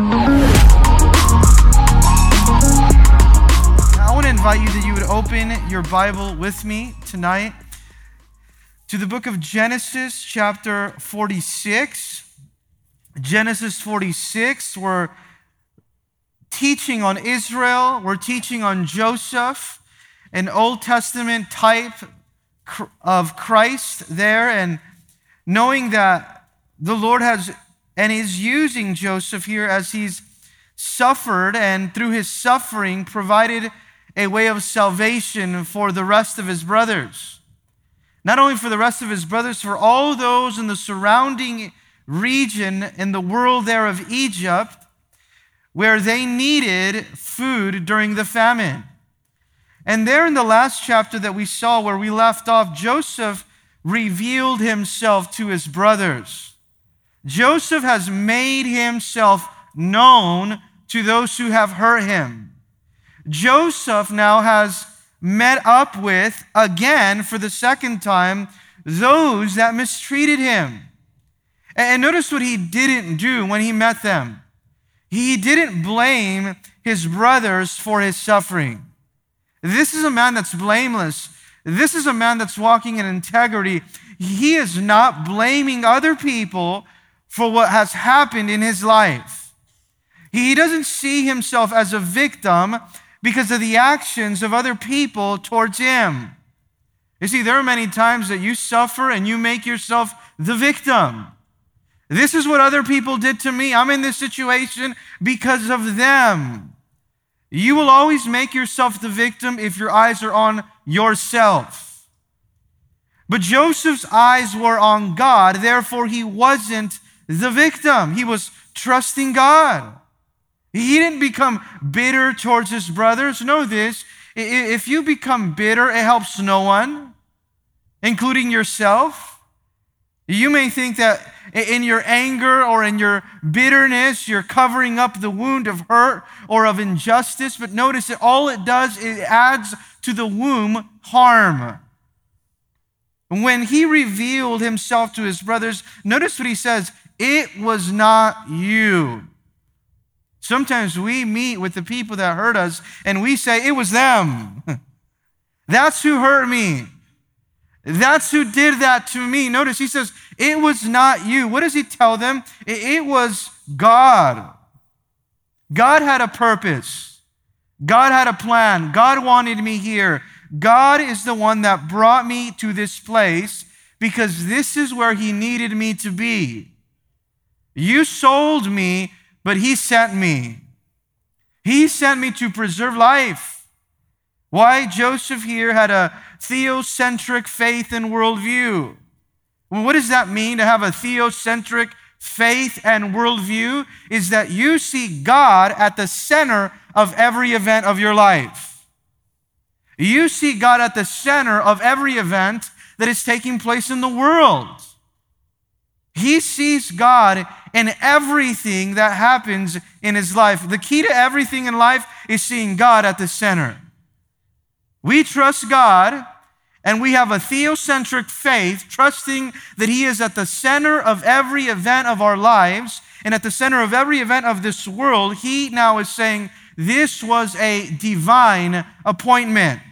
I want to invite you that you would open your Bible with me tonight to the book of Genesis, chapter 46. Genesis 46, we're teaching on Israel, we're teaching on Joseph, an Old Testament type of Christ there, and knowing that the Lord has and is using Joseph here as he's suffered and through his suffering provided a way of salvation for the rest of his brothers. Not only for the rest of his brothers, for all those in the surrounding region in the world there of Egypt where they needed food during the famine. And there in the last chapter that we saw where we left off, Joseph revealed himself to his brothers. Joseph has made himself known to those who have hurt him. Joseph now has met up with, again for the second time, those that mistreated him. And notice what he didn't do when he met them. He didn't blame his brothers for his suffering. This is a man that's blameless. This is a man that's walking in integrity. He is not blaming other people for what has happened in his life. He doesn't see himself as a victim because of the actions of other people towards him. You see, there are many times that you suffer and you make yourself the victim. This is what other people did to me. I'm in this situation because of them. You will always make yourself the victim if your eyes are on yourself. But Joseph's eyes were on God, therefore, he wasn't the victim. He was trusting God. He didn't become bitter towards his brothers. Know this if you become bitter, it helps no one, including yourself. You may think that in your anger or in your bitterness, you're covering up the wound of hurt or of injustice, but notice that all it does, it adds to the womb harm. When he revealed himself to his brothers, notice what he says it was not you. Sometimes we meet with the people that hurt us and we say, It was them. That's who hurt me. That's who did that to me. Notice he says, It was not you. What does he tell them? It was God. God had a purpose, God had a plan. God wanted me here. God is the one that brought me to this place because this is where he needed me to be. You sold me, but He sent me. He sent me to preserve life. Why? Joseph here had a theocentric faith and worldview. Well, what does that mean to have a theocentric faith and worldview? Is that you see God at the center of every event of your life. You see God at the center of every event that is taking place in the world. He sees God in everything that happens in his life. The key to everything in life is seeing God at the center. We trust God and we have a theocentric faith, trusting that He is at the center of every event of our lives and at the center of every event of this world. He now is saying, This was a divine appointment.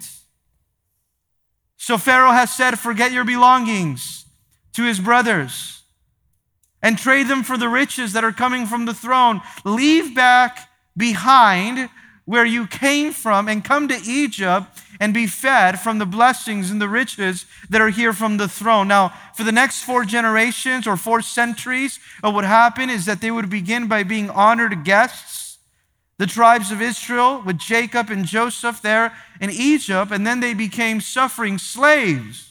So Pharaoh has said, Forget your belongings to his brothers and trade them for the riches that are coming from the throne. Leave back behind where you came from and come to Egypt and be fed from the blessings and the riches that are here from the throne. Now, for the next four generations or four centuries, uh, what would happen is that they would begin by being honored guests, the tribes of Israel with Jacob and Joseph there in Egypt, and then they became suffering slaves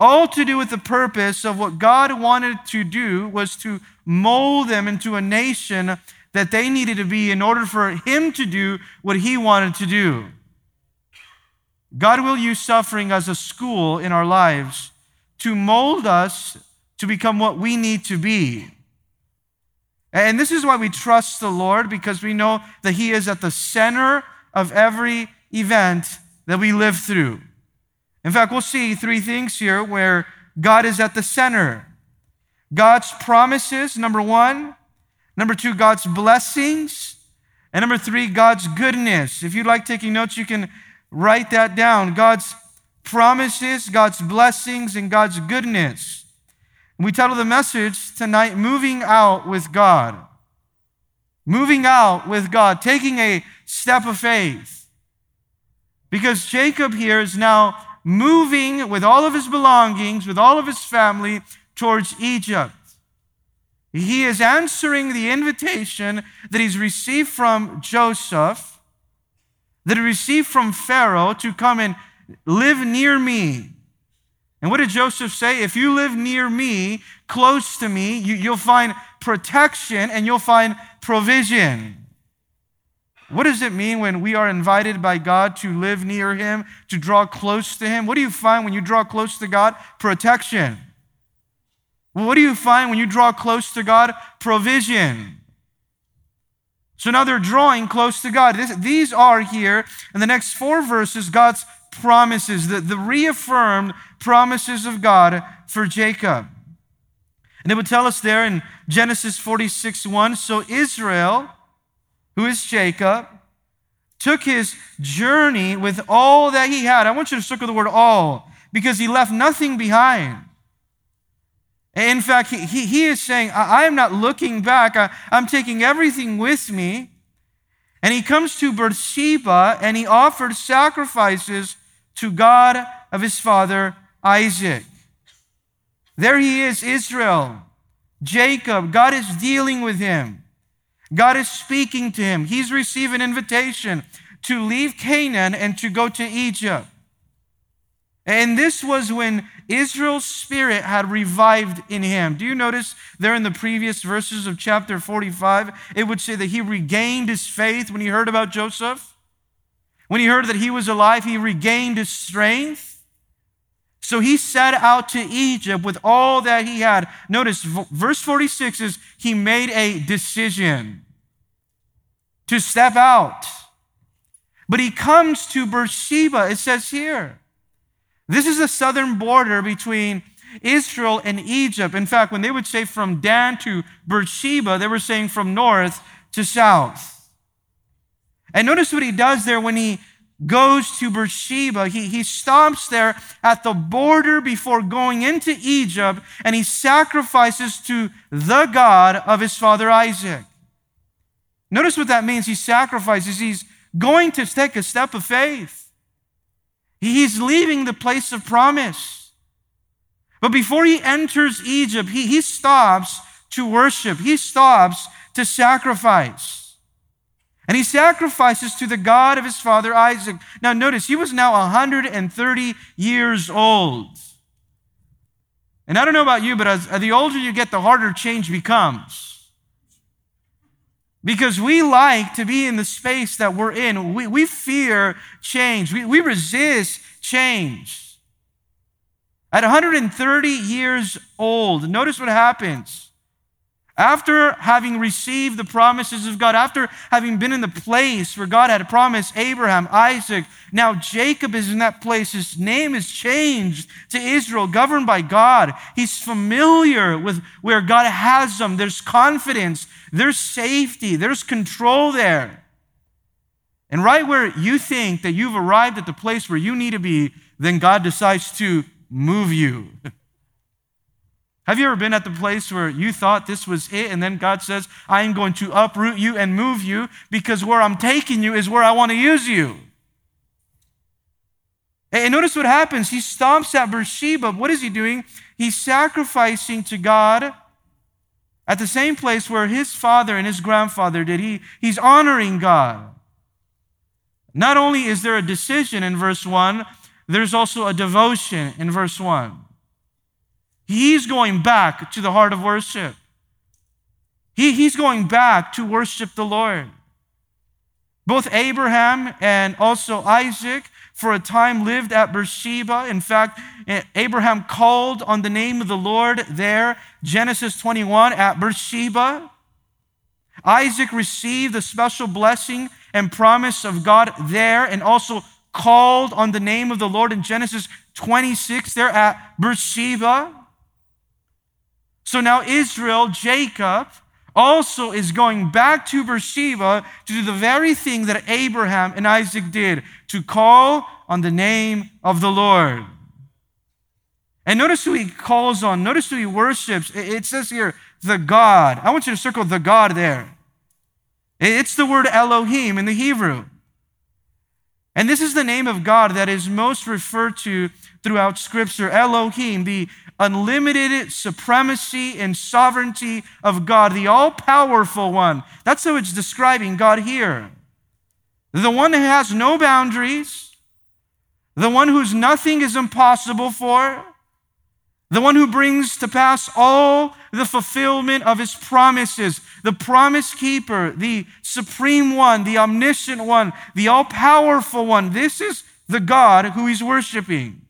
all to do with the purpose of what God wanted to do was to mold them into a nation that they needed to be in order for Him to do what He wanted to do. God will use suffering as a school in our lives to mold us to become what we need to be. And this is why we trust the Lord because we know that He is at the center of every event that we live through. In fact, we'll see three things here where God is at the center God's promises, number one. Number two, God's blessings. And number three, God's goodness. If you'd like taking notes, you can write that down. God's promises, God's blessings, and God's goodness. We title the message tonight, Moving Out with God. Moving out with God, taking a step of faith. Because Jacob here is now moving with all of his belongings, with all of his family towards Egypt. He is answering the invitation that he's received from Joseph, that he received from Pharaoh to come and live near me. And what did Joseph say? If you live near me, close to me, you, will find protection and you'll find provision. What does it mean when we are invited by God to live near Him, to draw close to Him? What do you find when you draw close to God? Protection. What do you find when you draw close to God? Provision. So now they're drawing close to God. This, these are here in the next four verses God's promises, the, the reaffirmed promises of God for Jacob. And it would tell us there in Genesis 46 1 so Israel, who is Jacob, took his journey with all that he had. I want you to circle the word all because he left nothing behind. In fact, he, he, is saying, I, I, am not looking back, I, I'm taking everything with me. And he comes to Beersheba and he offered sacrifices to God of his father Isaac. There he is, Israel, Jacob. God is dealing with him. God is speaking to him. He's received an invitation to leave Canaan and to go to Egypt. And this was when Israel's spirit had revived in him. Do you notice there in the previous verses of chapter 45, it would say that he regained his faith when he heard about Joseph? When he heard that he was alive, he regained his strength. So he set out to Egypt with all that he had. Notice verse 46 is he made a decision to step out. But he comes to Beersheba, it says here. This is the southern border between Israel and Egypt. In fact, when they would say from Dan to Beersheba, they were saying from north to south. And notice what he does there when he goes to Beersheba. He, he stops there at the border before going into Egypt and he sacrifices to the God of his father Isaac. Notice what that means. He sacrifices. He's going to take a step of faith. He's leaving the place of promise. But before he enters Egypt, he, he stops to worship, he stops to sacrifice. And he sacrifices to the God of his father Isaac. Now, notice, he was now 130 years old. And I don't know about you, but as, the older you get, the harder change becomes. Because we like to be in the space that we're in. We, we fear change. We, we resist change. At 130 years old, notice what happens. After having received the promises of God, after having been in the place where God had promised Abraham, Isaac, now Jacob is in that place. His name is changed to Israel, governed by God. He's familiar with where God has him. There's confidence, there's safety, there's control there. And right where you think that you've arrived at the place where you need to be, then God decides to move you. Have you ever been at the place where you thought this was it, and then God says, I am going to uproot you and move you because where I'm taking you is where I want to use you? And notice what happens. He stops at Beersheba. What is he doing? He's sacrificing to God at the same place where his father and his grandfather did. He, he's honoring God. Not only is there a decision in verse 1, there's also a devotion in verse 1. He's going back to the heart of worship. He, he's going back to worship the Lord. Both Abraham and also Isaac, for a time, lived at Beersheba. In fact, Abraham called on the name of the Lord there, Genesis 21, at Beersheba. Isaac received the special blessing and promise of God there and also called on the name of the Lord in Genesis 26 there at Beersheba. So now Israel, Jacob, also is going back to Beersheba to do the very thing that Abraham and Isaac did to call on the name of the Lord. And notice who he calls on, notice who he worships. It says here, the God. I want you to circle the God there. It's the word Elohim in the Hebrew. And this is the name of God that is most referred to throughout Scripture Elohim, the unlimited supremacy and sovereignty of God, the all powerful one. That's how it's describing God here. The one who has no boundaries, the one whose nothing is impossible for, the one who brings to pass all the fulfillment of his promises, the promise keeper, the supreme one, the omniscient one, the all powerful one. This is the God who he's worshiping.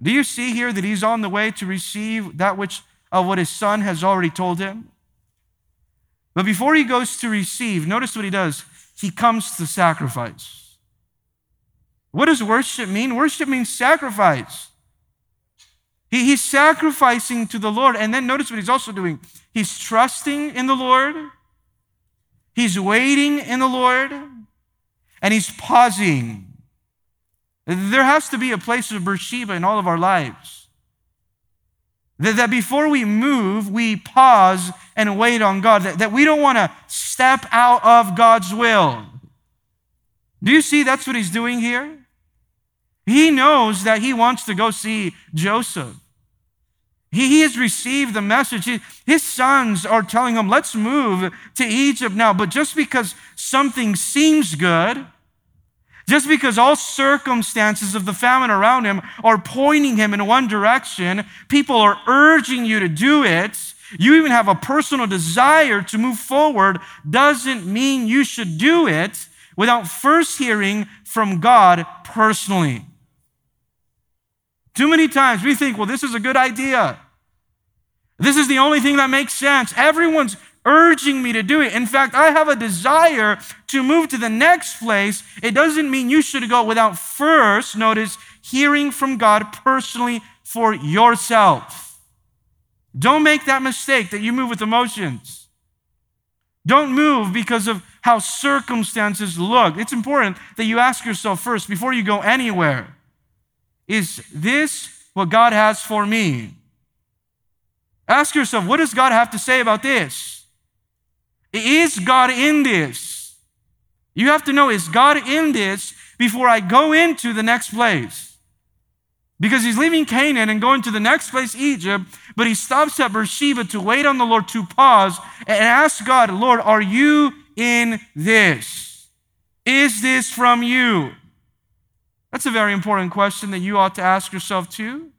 Do you see here that he's on the way to receive that which of what his son has already told him? But before he goes to receive, notice what he does. He comes to sacrifice. What does worship mean? Worship means sacrifice. He, he's sacrificing to the Lord. And then notice what he's also doing. He's trusting in the Lord. He's waiting in the Lord. And he's pausing. There has to be a place of Beersheba in all of our lives. That, that before we move, we pause and wait on God. That, that we don't want to step out of God's will. Do you see that's what he's doing here? He knows that he wants to go see Joseph. He, he has received the message. He, his sons are telling him, let's move to Egypt now. But just because something seems good, just because all circumstances of the famine around him are pointing him in one direction, people are urging you to do it, you even have a personal desire to move forward, doesn't mean you should do it without first hearing from God personally. Too many times we think, well, this is a good idea. This is the only thing that makes sense. Everyone's urging me to do it. In fact, I have a desire to move to the next place. It doesn't mean you should go without first, notice, hearing from God personally for yourself. Don't make that mistake that you move with emotions. Don't move because of how circumstances look. It's important that you ask yourself first before you go anywhere is this what God has for me? Ask yourself, what does God have to say about this? Is God in this? You have to know, is God in this before I go into the next place? Because he's leaving Canaan and going to the next place, Egypt, but he stops at Beersheba to wait on the Lord, to pause and ask God, Lord, are you in this? Is this from you? That's a very important question that you ought to ask yourself too.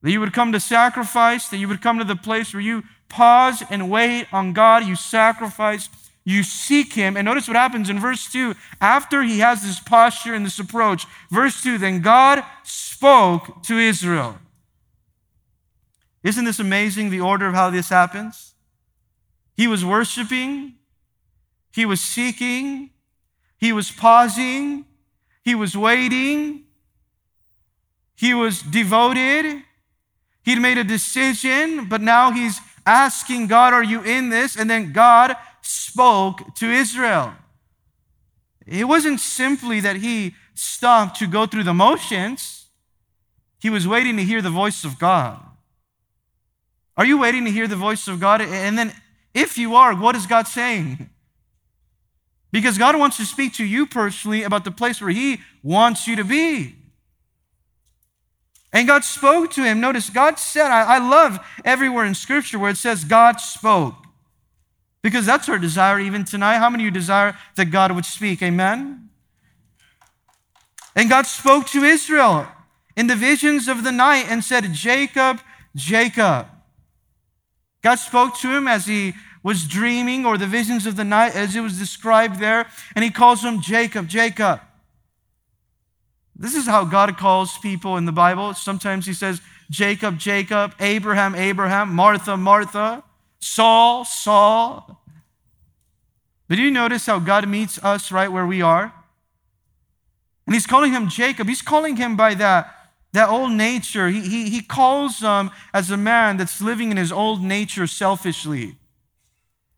That you would come to sacrifice, that you would come to the place where you pause and wait on God, you sacrifice, you seek Him. And notice what happens in verse 2 after he has this posture and this approach. Verse 2 then God spoke to Israel. Isn't this amazing, the order of how this happens? He was worshiping, he was seeking, he was pausing, he was waiting. He was devoted. He'd made a decision, but now he's asking God, Are you in this? And then God spoke to Israel. It wasn't simply that he stopped to go through the motions, he was waiting to hear the voice of God. Are you waiting to hear the voice of God? And then, if you are, what is God saying? Because God wants to speak to you personally about the place where He wants you to be. And God spoke to him. Notice, God said, I, I, love everywhere in Scripture where it says God spoke. Because that's our desire even tonight. How many of you desire that God would speak? Amen? And God spoke to Israel in the visions of the night and said, Jacob, Jacob. God spoke to him as he was dreaming or the visions of the night as it was described there. And he calls him Jacob, Jacob. This is how God calls people in the Bible. Sometimes he says, Jacob, Jacob, Abraham, Abraham, Martha, Martha, Saul, Saul. But do you notice how God meets us right where we are? And he's calling him Jacob. He's calling him by that that old nature, he, he, he calls him as a man that's living in his old nature selfishly.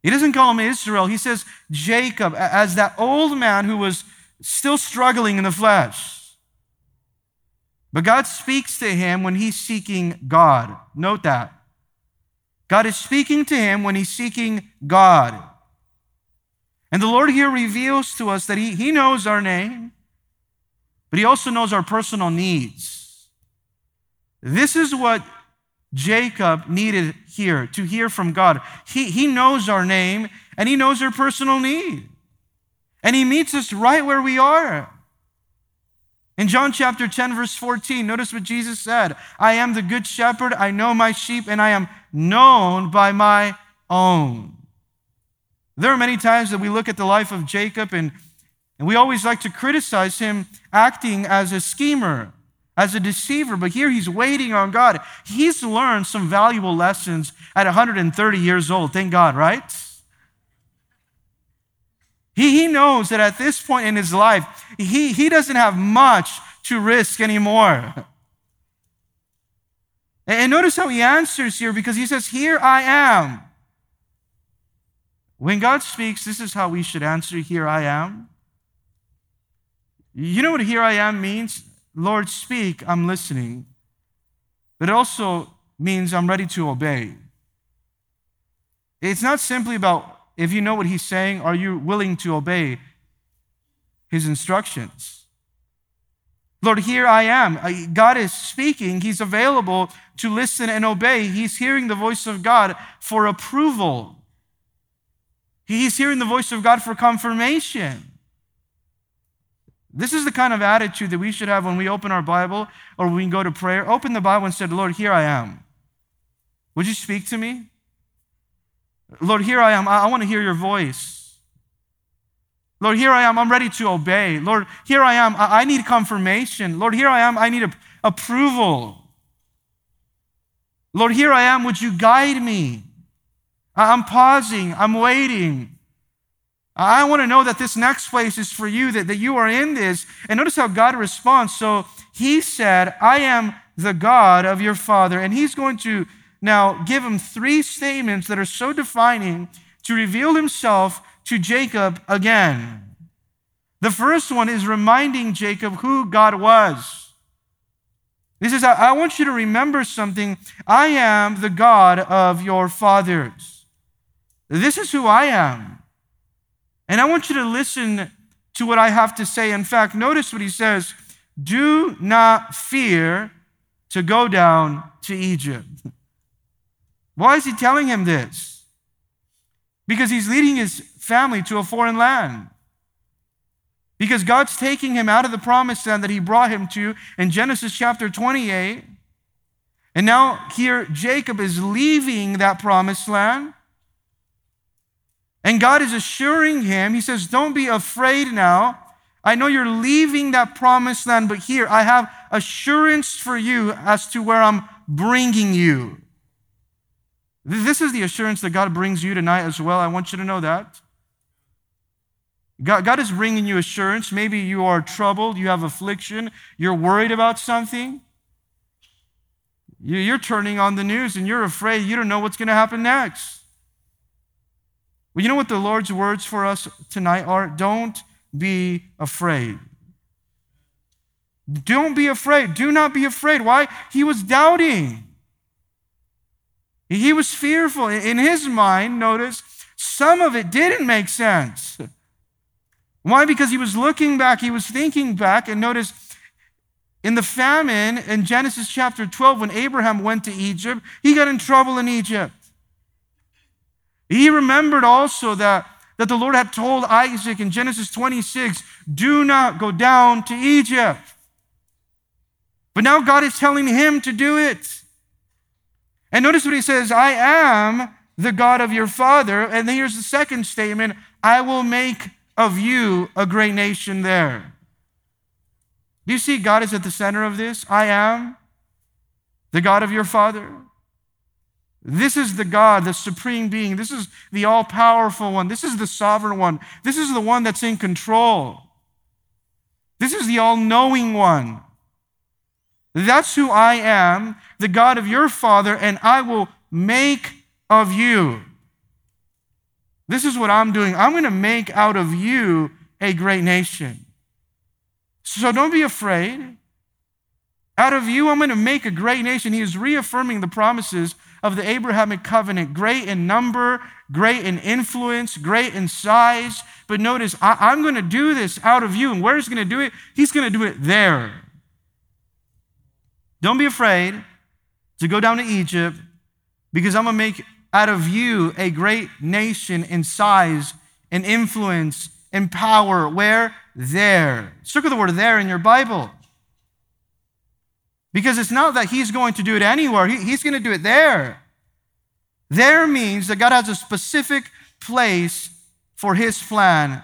He doesn't call him Israel. He says Jacob as that old man who was still struggling in the flesh. But God speaks to him when he's seeking God. Note that. God is speaking to him when he's seeking God. And the Lord here reveals to us that he, he knows our name, but he also knows our personal needs. This is what Jacob needed here to hear from God. He, he knows our name and he knows our personal need. And he meets us right where we are. In John chapter 10, verse 14, notice what Jesus said I am the good shepherd, I know my sheep, and I am known by my own. There are many times that we look at the life of Jacob and, and we always like to criticize him acting as a schemer as a deceiver, but here he's waiting on God. He's learned some valuable lessons at 130 years old. Thank God, right? He, he knows that at this point in his life, he, he doesn't have much to risk anymore. And notice how he answers here because he says, Here I am. When God speaks, this is how we should answer, Here I am. You know what here I am means? Lord, speak, I'm listening. But it also means I'm ready to obey. It's not simply about if you know what he's saying, are you willing to obey his instructions? Lord, here I am. God is speaking. He's available to listen and obey. He's hearing the voice of God for approval. He's hearing the voice of God for confirmation. This is the kind of attitude that we should have when we open our Bible or when we go to prayer. Open the Bible and say, Lord, here I am. Would you speak to me? Lord, here I am. I, want to hear your voice. Lord, here I am. I'm ready to obey. Lord, here I am. I, need confirmation. Lord, here I am. I need a, approval. Lord, here I am. Would you guide me? I'm pausing. I'm waiting. I want to know that this next place is for you, that, that you are in this. And notice how God responds. So he said, I am the God of your father. And he's going to now give him three statements that are so defining to reveal himself to Jacob again. The first one is reminding Jacob who God was. He says, I want you to remember something. I am the God of your fathers. This is who I am. And I want you to listen to what I have to say. In fact, notice what he says Do not fear to go down to Egypt. Why is he telling him this? Because he's leading his family to a foreign land. Because God's taking him out of the promised land that he brought him to in Genesis chapter 28. And now here Jacob is leaving that promised land and God is assuring him, He says, Don't be afraid now. I know you're leaving that promised land, but here I have assurance for you as to where I'm bringing you. This is the assurance that God brings you tonight as well. I want you to know that. God, God is bringing you assurance. Maybe you are troubled, you have affliction, you're worried about something. You're turning on the news and you're afraid you don't know what's going to happen next. Well, you know what the Lord's words for us tonight are? Don't be afraid. Don't be afraid. Do not be afraid. Why? He was doubting. He was fearful. In his mind, notice, some of it didn't make sense. Why? Because he was looking back, he was thinking back, and notice in the famine in Genesis chapter 12, when Abraham went to Egypt, he got in trouble in Egypt. He remembered also that, that the Lord had told Isaac in Genesis 26 do not go down to Egypt. But now God is telling him to do it. And notice what he says I am the God of your father. And here's the second statement I will make of you a great nation there. Do you see God is at the center of this? I am the God of your father. This is the God, the supreme being. This is the all powerful one. This is the sovereign one. This is the one that's in control. This is the all knowing one. That's who I am, the God of your father, and I will make of you. This is what I'm doing. I'm going to make out of you a great nation. So don't be afraid. Out of you, I'm going to make a great nation. He is reaffirming the promises of the Abrahamic covenant great in number, great in influence, great in size. But notice, I, am going to do this out of you. And where he's going to do it? He's going to do it there. Don't be afraid to go down to Egypt because I'm going to make out of you a great nation in size and influence and power. Where? There. Circle the word there in your Bible. Because it's not that he's going to do it anywhere, he, he's going to do it there. There means that God has a specific place for his plan.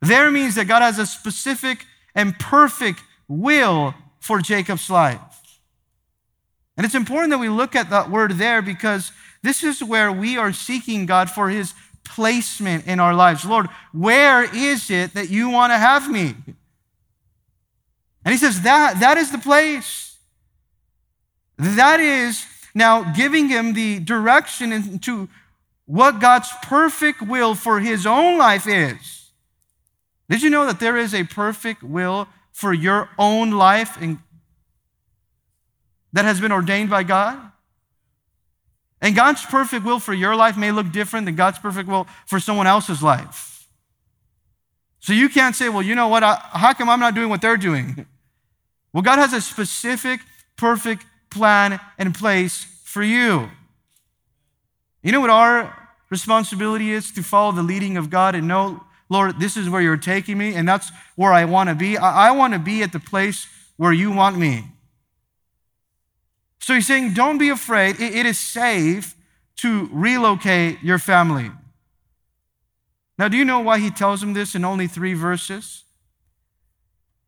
There means that God has a specific and perfect will for Jacob's life. And it's important that we look at that word there because this is where we are seeking God for his placement in our lives. Lord, where is it that you want to have me? And he says, that, that is the place. That is now giving him the direction into what God's perfect will for his own life is. Did you know that there is a perfect will for your own life and that has been ordained by God? And God's perfect will for your life may look different than God's perfect will for someone else's life. So you can't say, well, you know what? I, how come I'm not doing what they're doing? Well, God has a specific, perfect plan in place for you. You know what our responsibility is to follow the leading of God and know, Lord, this is where you're taking me, and that's where I want to be. I, I want to be at the place where you want me. So he's saying, don't be afraid. it is safe to relocate your family. Now, do you know why he tells him this in only three verses?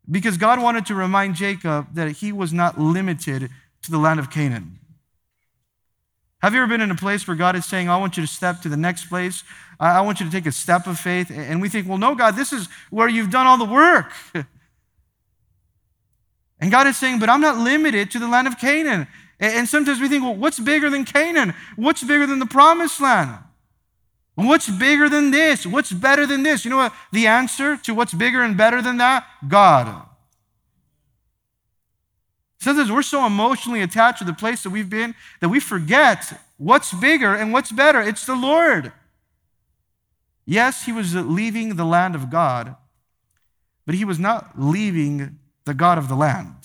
Because God wanted to remind Jacob that he was not limited to the land of Canaan. Have you ever been in a place where God is saying, I want you to step to the next place? I want you to take a step of faith. And we think, well, no, God, this is where you've done all the work. and God is saying, but I'm not limited to the land of Canaan. And sometimes we think, well, what's bigger than Canaan? What's bigger than the promised land? What's bigger than this? What's better than this? You know what? The answer to what's bigger and better than that? God. Sometimes we're so emotionally attached to the place that we've been that we forget what's bigger and what's better. It's the Lord. Yes, he was leaving the land of God, but he was not leaving the God of the land.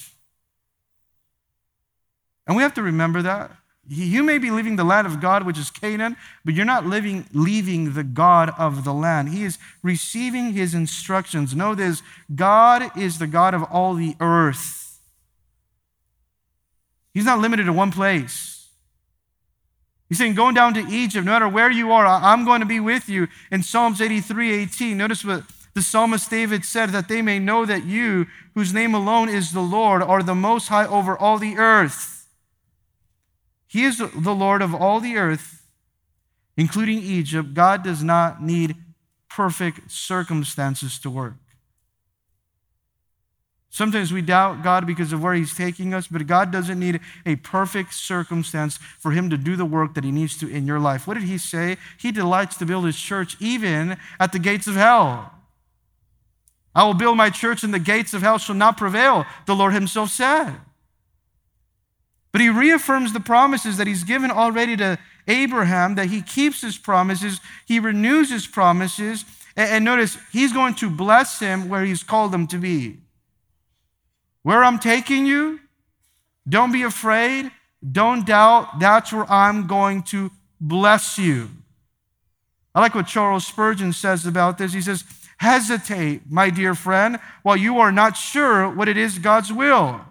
And we have to remember that. You may be leaving the land of God, which is Canaan, but you're not living, leaving the God of the land. He is receiving his instructions. Know this God is the God of all the earth. He's not limited to one place. He's saying, going down to Egypt, no matter where you are, I'm going to be with you. In Psalms 83 18, notice what the psalmist David said that they may know that you, whose name alone is the Lord, are the most high over all the earth. He is the Lord of all the earth, including Egypt. God does not need perfect circumstances to work. Sometimes we doubt God because of where He's taking us, but God doesn't need a perfect circumstance for Him to do the work that He needs to in your life. What did He say? He delights to build His church even at the gates of hell. I will build my church, and the gates of hell shall not prevail, the Lord Himself said. But he reaffirms the promises that he's given already to Abraham, that he keeps his promises, he renews his promises. And notice, he's going to bless him where he's called him to be. Where I'm taking you, don't be afraid, don't doubt, that's where I'm going to bless you. I like what Charles Spurgeon says about this. He says, Hesitate, my dear friend, while you are not sure what it is God's will.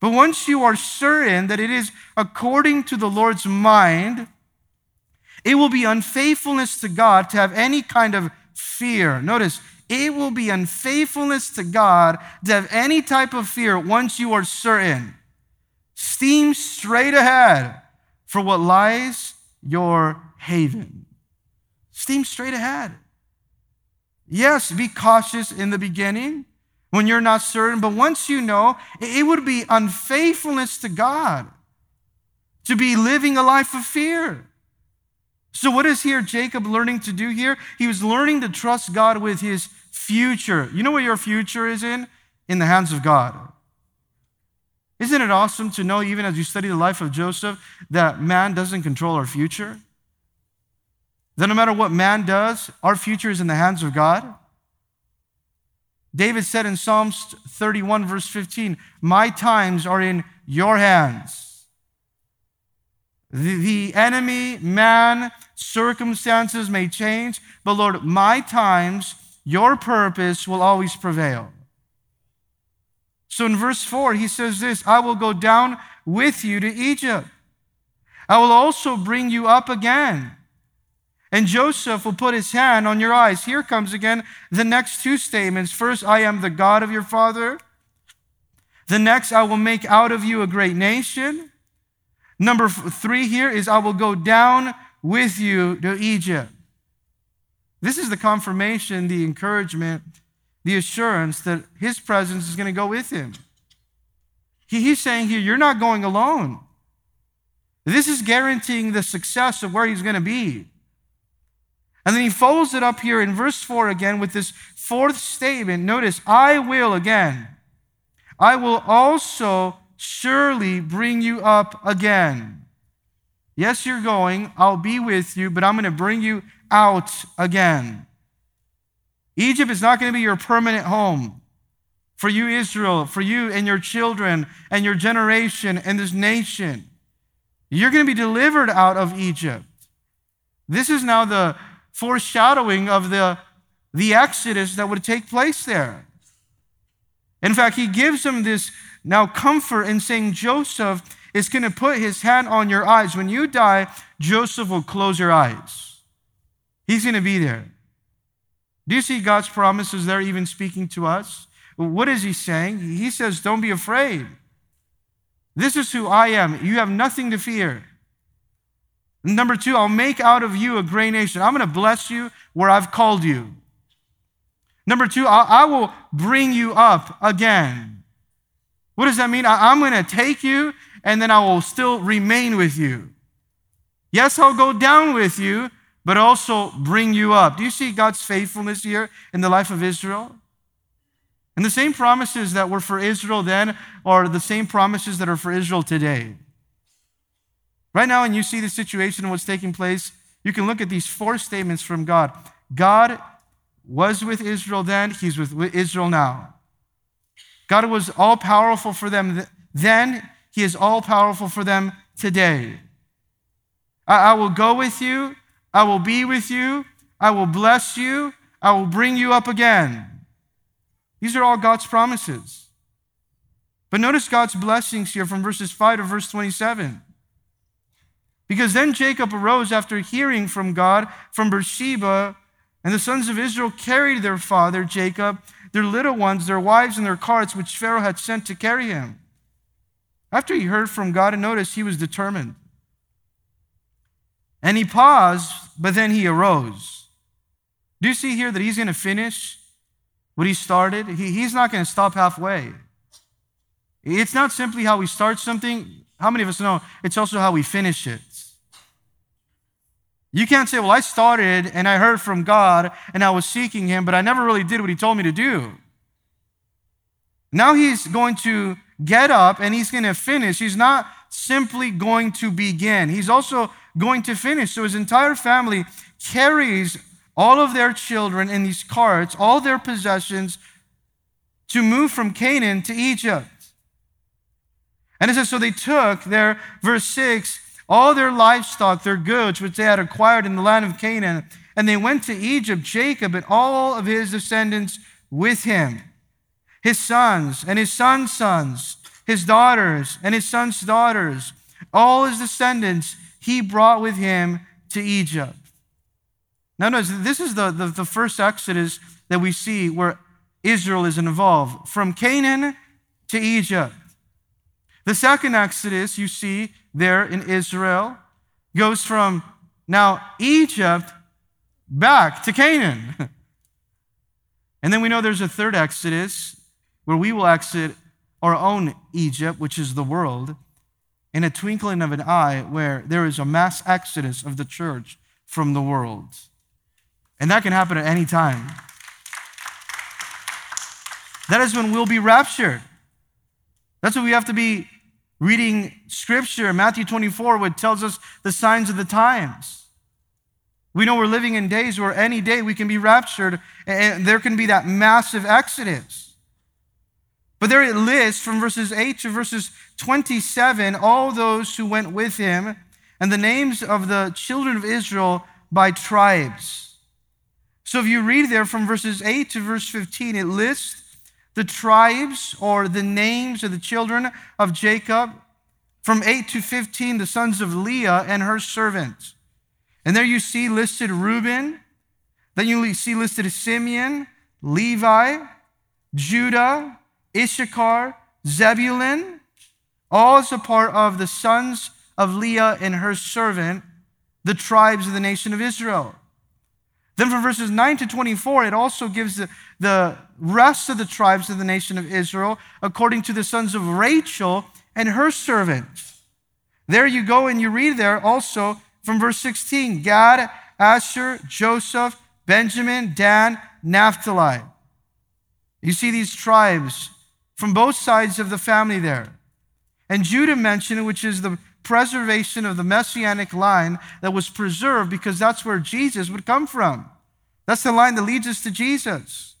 But once you are certain that it is according to the Lord's mind, it will be unfaithfulness to God to have any kind of fear. Notice, it will be unfaithfulness to God to have any type of fear once you are certain. Steam straight ahead for what lies your haven. Steam straight ahead. Yes, be cautious in the beginning. When you're not certain. But once you know, it would be unfaithfulness to God to be living a life of fear. So, what is here Jacob learning to do here? He was learning to trust God with his future. You know what your future is in? In the hands of God. Isn't it awesome to know, even as you study the life of Joseph, that man doesn't control our future? That no matter what man does, our future is in the hands of God? David said in Psalms 31, verse 15, My times are in your hands. The, the enemy, man, circumstances may change, but Lord, my times, your purpose will always prevail. So in verse 4, he says this I will go down with you to Egypt. I will also bring you up again. And Joseph will put his hand on your eyes. Here comes again the next two statements. First, I am the God of your father. The next, I will make out of you a great nation. Number three here is, I will go down with you to Egypt. This is the confirmation, the encouragement, the assurance that his presence is going to go with him. He, he's saying here, you're not going alone. This is guaranteeing the success of where he's going to be. And then he follows it up here in verse 4 again with this fourth statement. Notice, I will again. I will also surely bring you up again. Yes, you're going. I'll be with you, but I'm going to bring you out again. Egypt is not going to be your permanent home. For you, Israel, for you and your children and your generation and this nation, you're going to be delivered out of Egypt. This is now the foreshadowing of the, the exodus that would take place there. In fact, he gives them this now comfort in saying Joseph is going to put his hand on your eyes. When you die, Joseph will close your eyes. He's going to be there. Do you see God's promises there even speaking to us? What is he saying? He says, Don't be afraid. This is who I am. You have nothing to fear. Number two, I'll make out of you a great nation. I'm going to bless you where I've called you. Number two, I, will bring you up again. What does that mean? I'm going to take you and then I will still remain with you. Yes, I'll go down with you, but also bring you up. Do you see God's faithfulness here in the life of Israel? And the same promises that were for Israel then are the same promises that are for Israel today. Right now, when you see the situation and what's taking place, you can look at these four statements from God. God was with Israel then, He's with Israel now. God was all powerful for them then, He is all powerful for them today. I, will go with you, I will be with you, I will bless you, I will bring you up again. These are all God's promises. But notice God's blessings here from verses 5 to verse 27. Because then Jacob arose after hearing from God from Beersheba, and the sons of Israel carried their father Jacob, their little ones, their wives, and their carts, which Pharaoh had sent to carry him. After he heard from God and noticed, he was determined. And he paused, but then he arose. Do you see here that he's going to finish what he started? He, he's not going to stop halfway. It's not simply how we start something. How many of us know it's also how we finish it? You can't say, Well, I started and I heard from God and I was seeking Him, but I never really did what He told me to do. Now He's going to get up and He's going to finish. He's not simply going to begin, He's also going to finish. So His entire family carries all of their children in these carts, all their possessions, to move from Canaan to Egypt. And it says, So they took their, verse 6, all their livestock, their goods, which they had acquired in the land of Canaan, and they went to Egypt, Jacob and all of his descendants with him, his sons and his sons' sons, his daughters and his sons' daughters, all his descendants he brought with him to Egypt. Now, notice, this is the, the, the first Exodus that we see where Israel is involved from Canaan to Egypt. The second Exodus you see there in Israel goes from now Egypt back to Canaan. and then we know there's a third Exodus where we will exit our own Egypt, which is the world, in a twinkling of an eye, where there is a mass exodus of the church from the world. And that can happen at any time. That is when we'll be raptured. That's what we have to be reading scripture, Matthew 24, which tells us the signs of the times. We know we're living in days where any day we can be raptured and there can be that massive exodus. But there it lists from verses 8 to verses 27 all those who went with him and the names of the children of Israel by tribes. So if you read there from verses 8 to verse 15, it lists the tribes or the names of the children of Jacob. From 8 to 15, the sons of Leah and her servants. And there you see listed Reuben. Then you see listed Simeon, Levi, Judah, Issachar, Zebulun, all as a part of the sons of Leah and her servant, the tribes of the nation of Israel. Then from verses 9 to 24, it also gives the, the rest of the tribes of the nation of Israel according to the sons of Rachel and her servants. There you go, and you read there also from verse 16 Gad, Asher, Joseph, Benjamin, Dan, Naphtali. You see these tribes from both sides of the family there. And Judah mentioned, which is the preservation of the messianic line that was preserved because that's where Jesus would come from. That's the line that leads us to Jesus.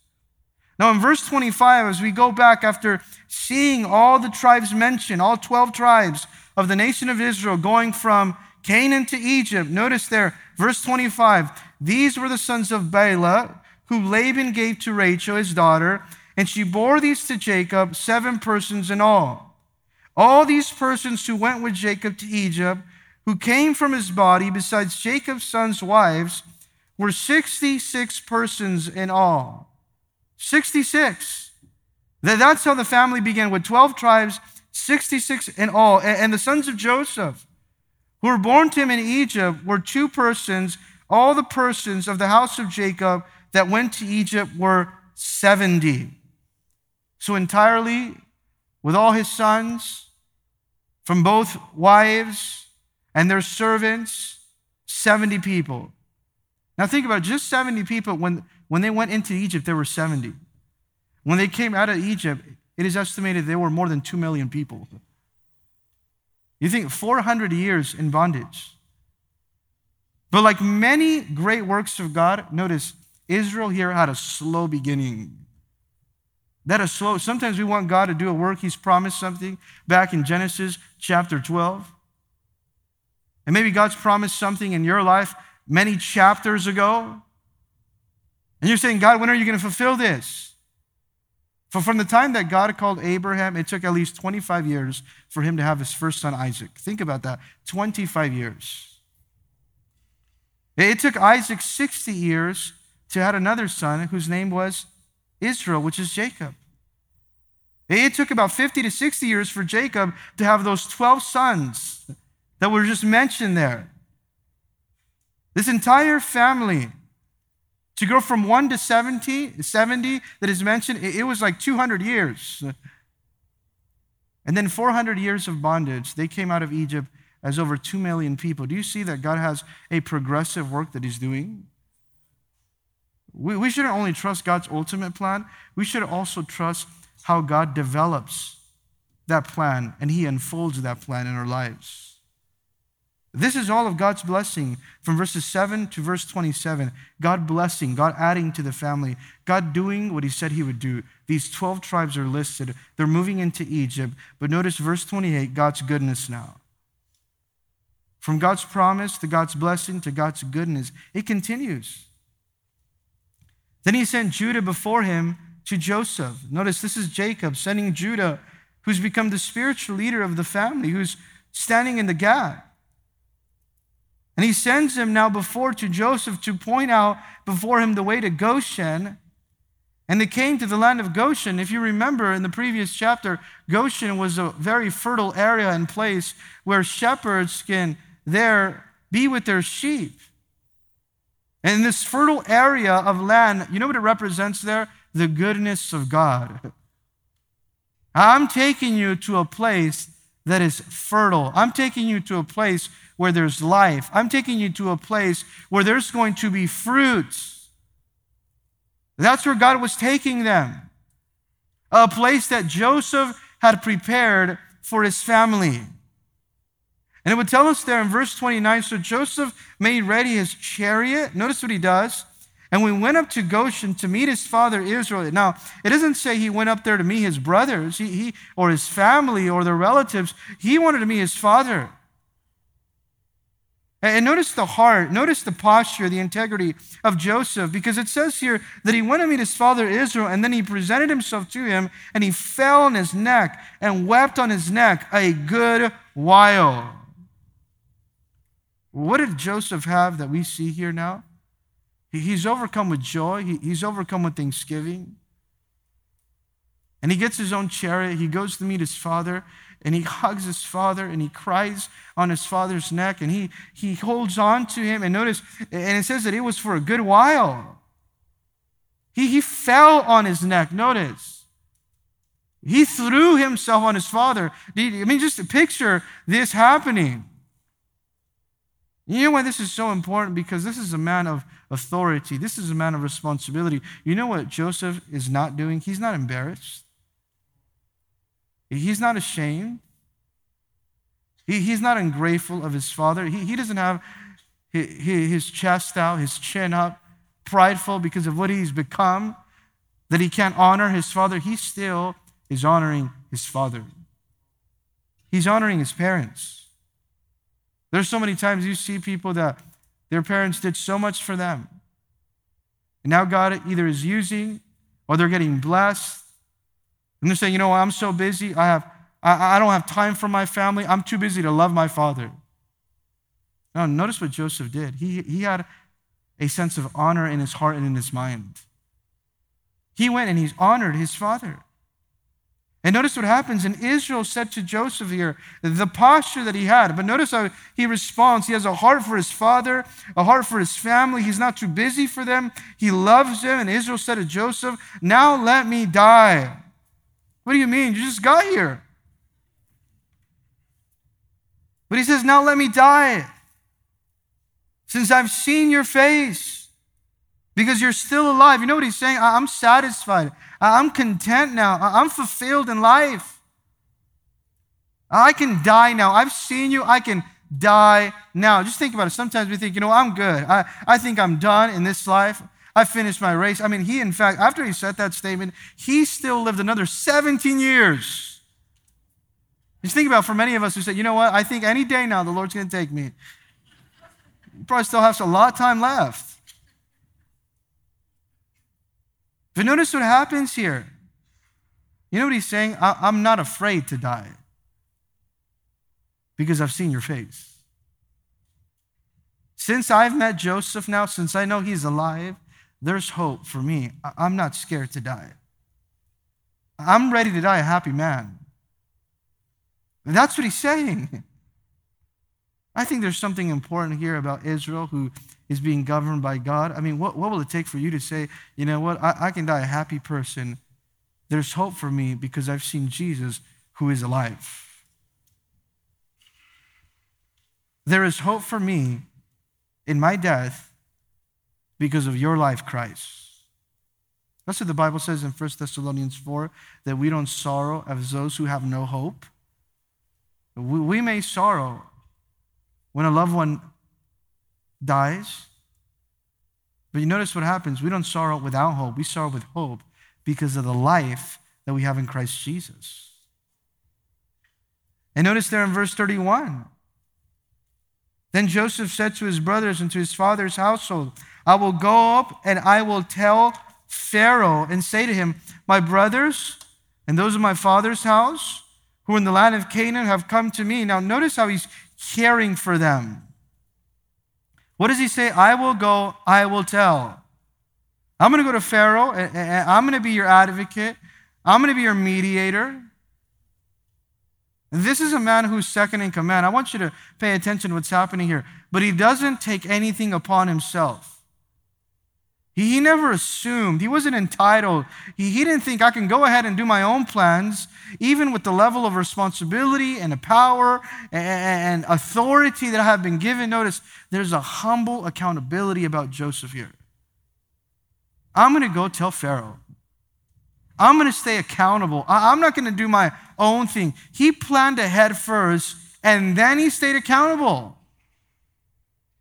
Now, in verse 25, as we go back after seeing all the tribes mentioned, all 12 tribes of the nation of Israel going from Canaan to Egypt, notice there, verse 25, these were the sons of Bilhah, who Laban gave to Rachel, his daughter, and she bore these to Jacob, seven persons in all. All these persons who went with Jacob to Egypt, who came from his body, besides Jacob's sons' wives, were 66 persons in all. 66. That's how the family began with 12 tribes, 66 in all. And the sons of Joseph, who were born to him in Egypt, were two persons. All the persons of the house of Jacob that went to Egypt were 70. So, entirely, with all his sons, from both wives and their servants, 70 people. Now think about it, just 70 people. When, when they went into Egypt, there were 70. When they came out of Egypt, it is estimated there were more than 2 million people. You think 400 years in bondage. But like many great works of God, notice Israel here had a slow beginning. That is slow. Sometimes we want God to do a work. He's promised something back in Genesis chapter 12. And maybe God's promised something in your life many chapters ago. And you're saying, God, when are you going to fulfill this? For from the time that God called Abraham, it took at least 25 years for him to have his first son, Isaac. Think about that 25 years. It took Isaac 60 years to have another son whose name was Israel, which is Jacob. It took about 50 to 60 years for Jacob to have those 12 sons that were just mentioned there. This entire family to go from 1 to 70, 70 that is mentioned, it was like 200 years. And then 400 years of bondage. They came out of Egypt as over 2 million people. Do you see that God has a progressive work that He's doing? We, we shouldn't only trust God's ultimate plan, we should also trust how God develops that plan and He unfolds that plan in our lives. This is all of God's blessing from verses 7 to verse 27. God blessing, God adding to the family, God doing what He said He would do. These 12 tribes are listed. They're moving into Egypt. But notice verse 28 God's goodness now. From God's promise to God's blessing to God's goodness, it continues. Then he sent Judah before him to Joseph. Notice this is Jacob sending Judah, who's become the spiritual leader of the family, who's standing in the gap. And he sends him now before to Joseph to point out before him the way to Goshen. And they came to the land of Goshen. If you remember in the previous chapter, Goshen was a very fertile area and place where shepherds can there be with their sheep. And this fertile area of land, you know what it represents there? The goodness of God. I'm taking you to a place that is fertile. I'm taking you to a place where there's life. I'm taking you to a place where there's going to be fruits. That's where God was taking them. A place that Joseph had prepared for his family. And it would tell us there in verse 29 so Joseph made ready his chariot. Notice what he does. And we went up to Goshen to meet his father Israel. Now, it doesn't say he went up there to meet his brothers he, he, or his family or their relatives. He wanted to meet his father. And notice the heart, notice the posture, the integrity of Joseph, because it says here that he went to meet his father Israel, and then he presented himself to him, and he fell on his neck and wept on his neck a good while. What did Joseph have that we see here now? He's overcome with joy, he's overcome with thanksgiving. And he gets his own chariot, he goes to meet his father, and he hugs his father and he cries on his father's neck and he, he holds on to him. And notice, and it says that it was for a good while. He, he fell on his neck. Notice. He threw himself on his father. I mean, just picture this happening. You know why this is so important? Because this is a man of authority. This is a man of responsibility. You know what Joseph is not doing? He's not embarrassed. He's not ashamed. He, he's not ungrateful of his father. He, he doesn't have his, chest out, his chin up, prideful because of what he's become, that he can't honor his father. He still is honoring his father. He's honoring his parents. There's so many times you see people that their parents did so much for them. And now God either is using or they're getting blessed and they're saying, you know what, I'm so busy. I have I, I don't have time for my family. I'm too busy to love my father. Now, notice what Joseph did. He, he had a sense of honor in his heart and in his mind. He went and he honored his father. And notice what happens. And Israel said to Joseph here, the posture that he had. But notice how he responds. He has a heart for his father, a heart for his family. He's not too busy for them. He loves them. And Israel said to Joseph, Now let me die. What do you mean? You just got here. But he says, Now let me die. Since I've seen your face, because you're still alive. You know what he's saying? I'm satisfied. I'm content now. I'm fulfilled in life. I can die now. I've seen you. I can die now. Just think about it. Sometimes we think, you know, I'm good. I, I think I'm done in this life. I finished my race. I mean, he, in fact, after he said that statement, he still lived another 17 years. Just think about for many of us who say, you know what, I think any day now the Lord's going to take me. He probably still have a lot of time left. But notice what happens here. You know what he's saying? I, am not afraid to die because I've seen your face. Since I've met Joseph now, since I know he's alive, there's hope for me. I'm not scared to die. I'm ready to die a happy man. That's what he's saying. I think there's something important here about Israel who is being governed by God. I mean, what, what will it take for you to say, you know what, I, I can die a happy person? There's hope for me because I've seen Jesus who is alive. There is hope for me in my death because of your life, Christ. That's what the Bible says in 1 Thessalonians 4 that we don't sorrow as those who have no hope. We, we may sorrow when a loved one dies, but you notice what happens. We don't sorrow without hope, we sorrow with hope because of the life that we have in Christ Jesus. And notice there in verse 31 then Joseph said to his brothers and to his father's household, I will go up and I will tell Pharaoh and say to him, My brothers and those of my father's house who in the land of Canaan have come to me. Now, notice how he's caring for them. What does he say? I will go, I will tell. I'm going to go to Pharaoh, and I'm going to be your advocate. I'm going to be your mediator. This is a man who's second in command. I want you to pay attention to what's happening here. But he doesn't take anything upon himself. He, he never assumed, he wasn't entitled. He, he didn't think I can go ahead and do my own plans, even with the level of responsibility and the power and, and authority that I have been given. Notice there's a humble accountability about Joseph here. I'm going to go tell Pharaoh. I'm going to stay accountable. I'm not going to do my own thing. He planned ahead first, and then he stayed accountable.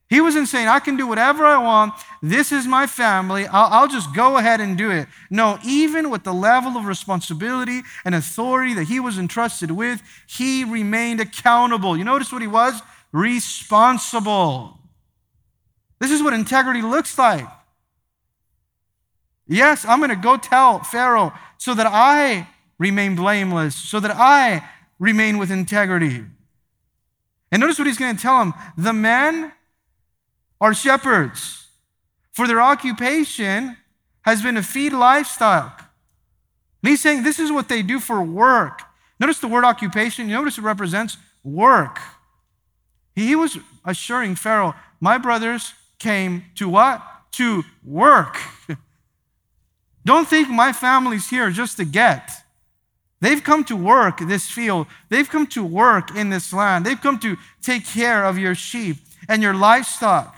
He wasn't saying, I can do whatever I want. This is my family. I'll, I'll, just go ahead and do it. No, even with the level of responsibility and authority that he was entrusted with, he remained accountable. You notice what he was? Responsible. This is what integrity looks like. Yes, I'm going to go tell Pharaoh so that I remain blameless, so that I remain with integrity. And notice what he's going to tell him the men are shepherds, for their occupation has been to feed livestock. And he's saying this is what they do for work. Notice the word occupation, you notice it represents work. He was assuring Pharaoh, My brothers came to what? To work. Don't think my family's here just to get. They've come to work this field. They've come to work in this land. They've come to take care of your sheep and your livestock.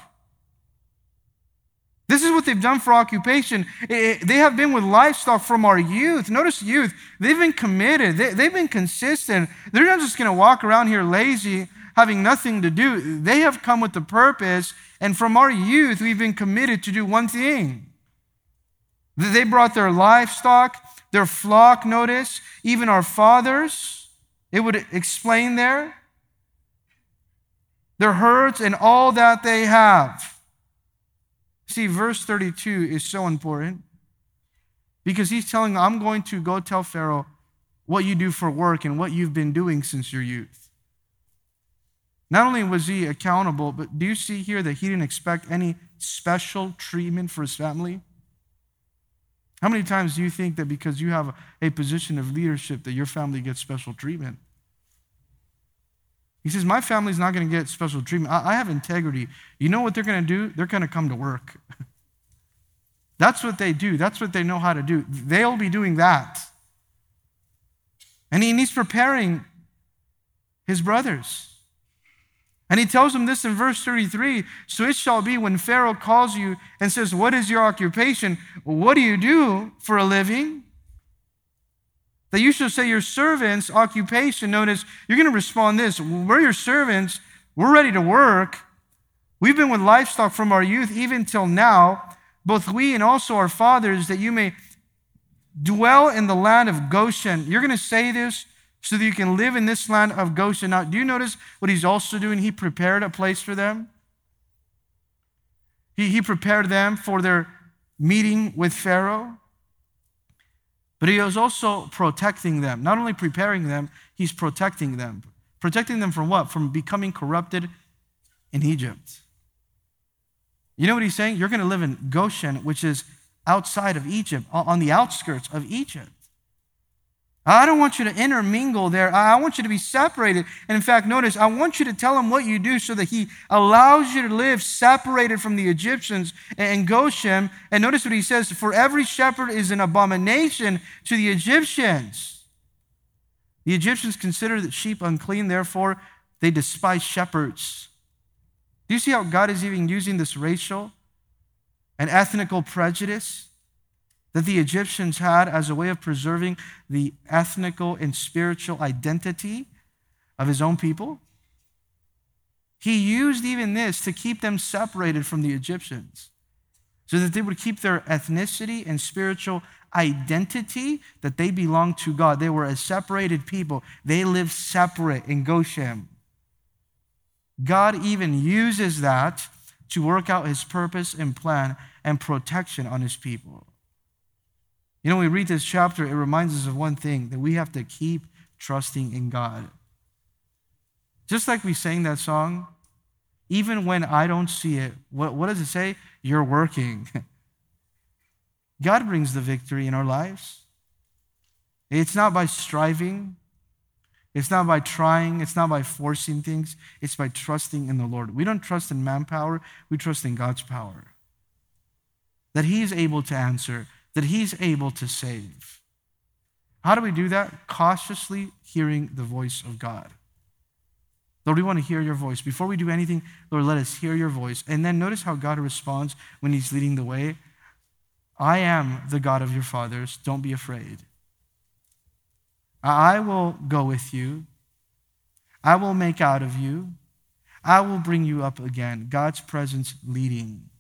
This is what they've done for occupation. They have been with livestock from our youth. Notice youth, they've been committed, they've been consistent. They're not just going to walk around here lazy, having nothing to do. They have come with the purpose, and from our youth, we've been committed to do one thing. They brought their livestock, their flock, notice, even our fathers. It would explain there. Their herds and all that they have. See, verse 32 is so important because he's telling, I'm going to go tell Pharaoh what you do for work and what you've been doing since your youth. Not only was he accountable, but do you see here that he didn't expect any special treatment for his family? How many times do you think that because you have a position of leadership that your family gets special treatment? He says, My family's not going to get special treatment. I, I have integrity. You know what they're going to do? They're going to come to work. That's what they do. That's what they know how to do. They'll be doing that. And, he, and he's preparing his brothers. And he tells them this in verse 33 So it shall be when Pharaoh calls you and says, What is your occupation? What do you do for a living? That you shall say your servants' occupation. Notice you're going to respond this We're your servants. We're ready to work. We've been with livestock from our youth even till now, both we and also our fathers, that you may dwell in the land of Goshen. You're going to say this so that you can live in this land of Goshen. Now, do you notice what he's also doing? He prepared a place for them. He, he prepared them for their meeting with Pharaoh. But he was also protecting them. Not only preparing them, he's protecting them. Protecting them from what? From becoming corrupted in Egypt. You know what he's saying? You're going to live in Goshen, which is outside of Egypt, on the outskirts of Egypt. I don't want you to intermingle there. I want you to be separated. And in fact, notice, I want you to tell him what you do so that he allows you to live separated from the Egyptians and Goshen. And notice what he says For every shepherd is an abomination to the Egyptians. The Egyptians consider the sheep unclean, therefore, they despise shepherds. Do you see how God is even using this racial and ethnical prejudice? That the Egyptians had as a way of preserving the ethnical and spiritual identity of his own people. He used even this to keep them separated from the Egyptians so that they would keep their ethnicity and spiritual identity that they belonged to God. They were a separated people, they lived separate in Goshen. God even uses that to work out his purpose and plan and protection on his people. You know, we read this chapter, it reminds us of one thing that we have to keep trusting in God. Just like we sang that song, even when I don't see it, what, what does it say? You're working. God brings the victory in our lives. It's not by striving, it's not by trying, it's not by forcing things, it's by trusting in the Lord. We don't trust in manpower, we trust in God's power. that He is able to answer, that He's able to save. How do we do that? Cautiously hearing the voice of God. Lord, we want to hear your voice. Before we do anything, Lord, let us hear your voice. And then notice how God responds when He's leading the way. I am the God of your fathers. Don't be afraid. I will go with you. I will make out of you. I will bring you up again. God's presence leading.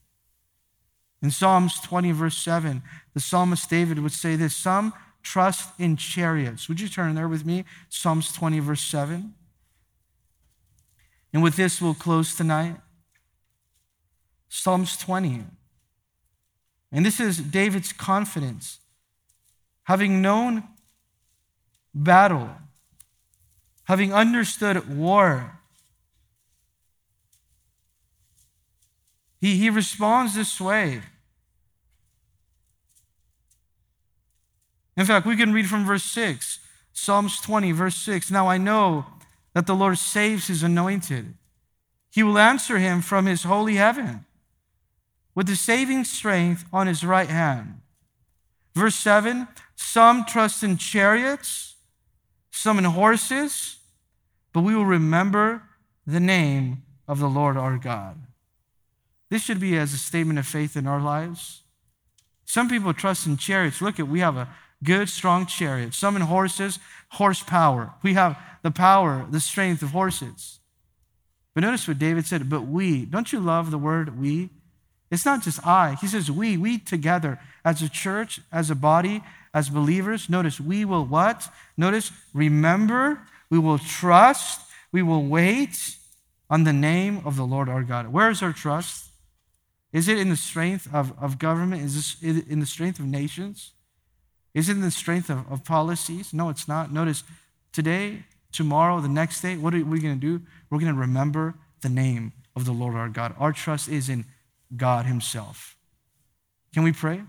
In Psalms 20, verse 7, the psalmist David would say this Some trust in chariots. Would you turn there with me? Psalms 20, verse 7. And with this, we'll close tonight. Psalms 20. And this is David's confidence. Having known battle, having understood war, he, he responds this way. In fact, we can read from verse 6, Psalms 20, verse 6. Now I know that the Lord saves his anointed. He will answer him from his holy heaven with the saving strength on his right hand. Verse 7 Some trust in chariots, some in horses, but we will remember the name of the Lord our God. This should be as a statement of faith in our lives. Some people trust in chariots. Look at, we have a good, strong chariot. Some in horses, horsepower. We have the power, the strength of horses. But notice what David said, but we. Don't you love the word we? It's not just I. He says we, we together as a church, as a body, as believers. Notice we will what? Notice remember, we will trust, we will wait on the name of the Lord our God. Where is our trust? Is it in the strength of, of government? Is this in the strength of nations? Is it in the strength of, of policies? No, it's not. Notice today, tomorrow, the next day, what are we going to do? We're going to remember the name of the Lord our God. Our trust is in God Himself. Can we pray?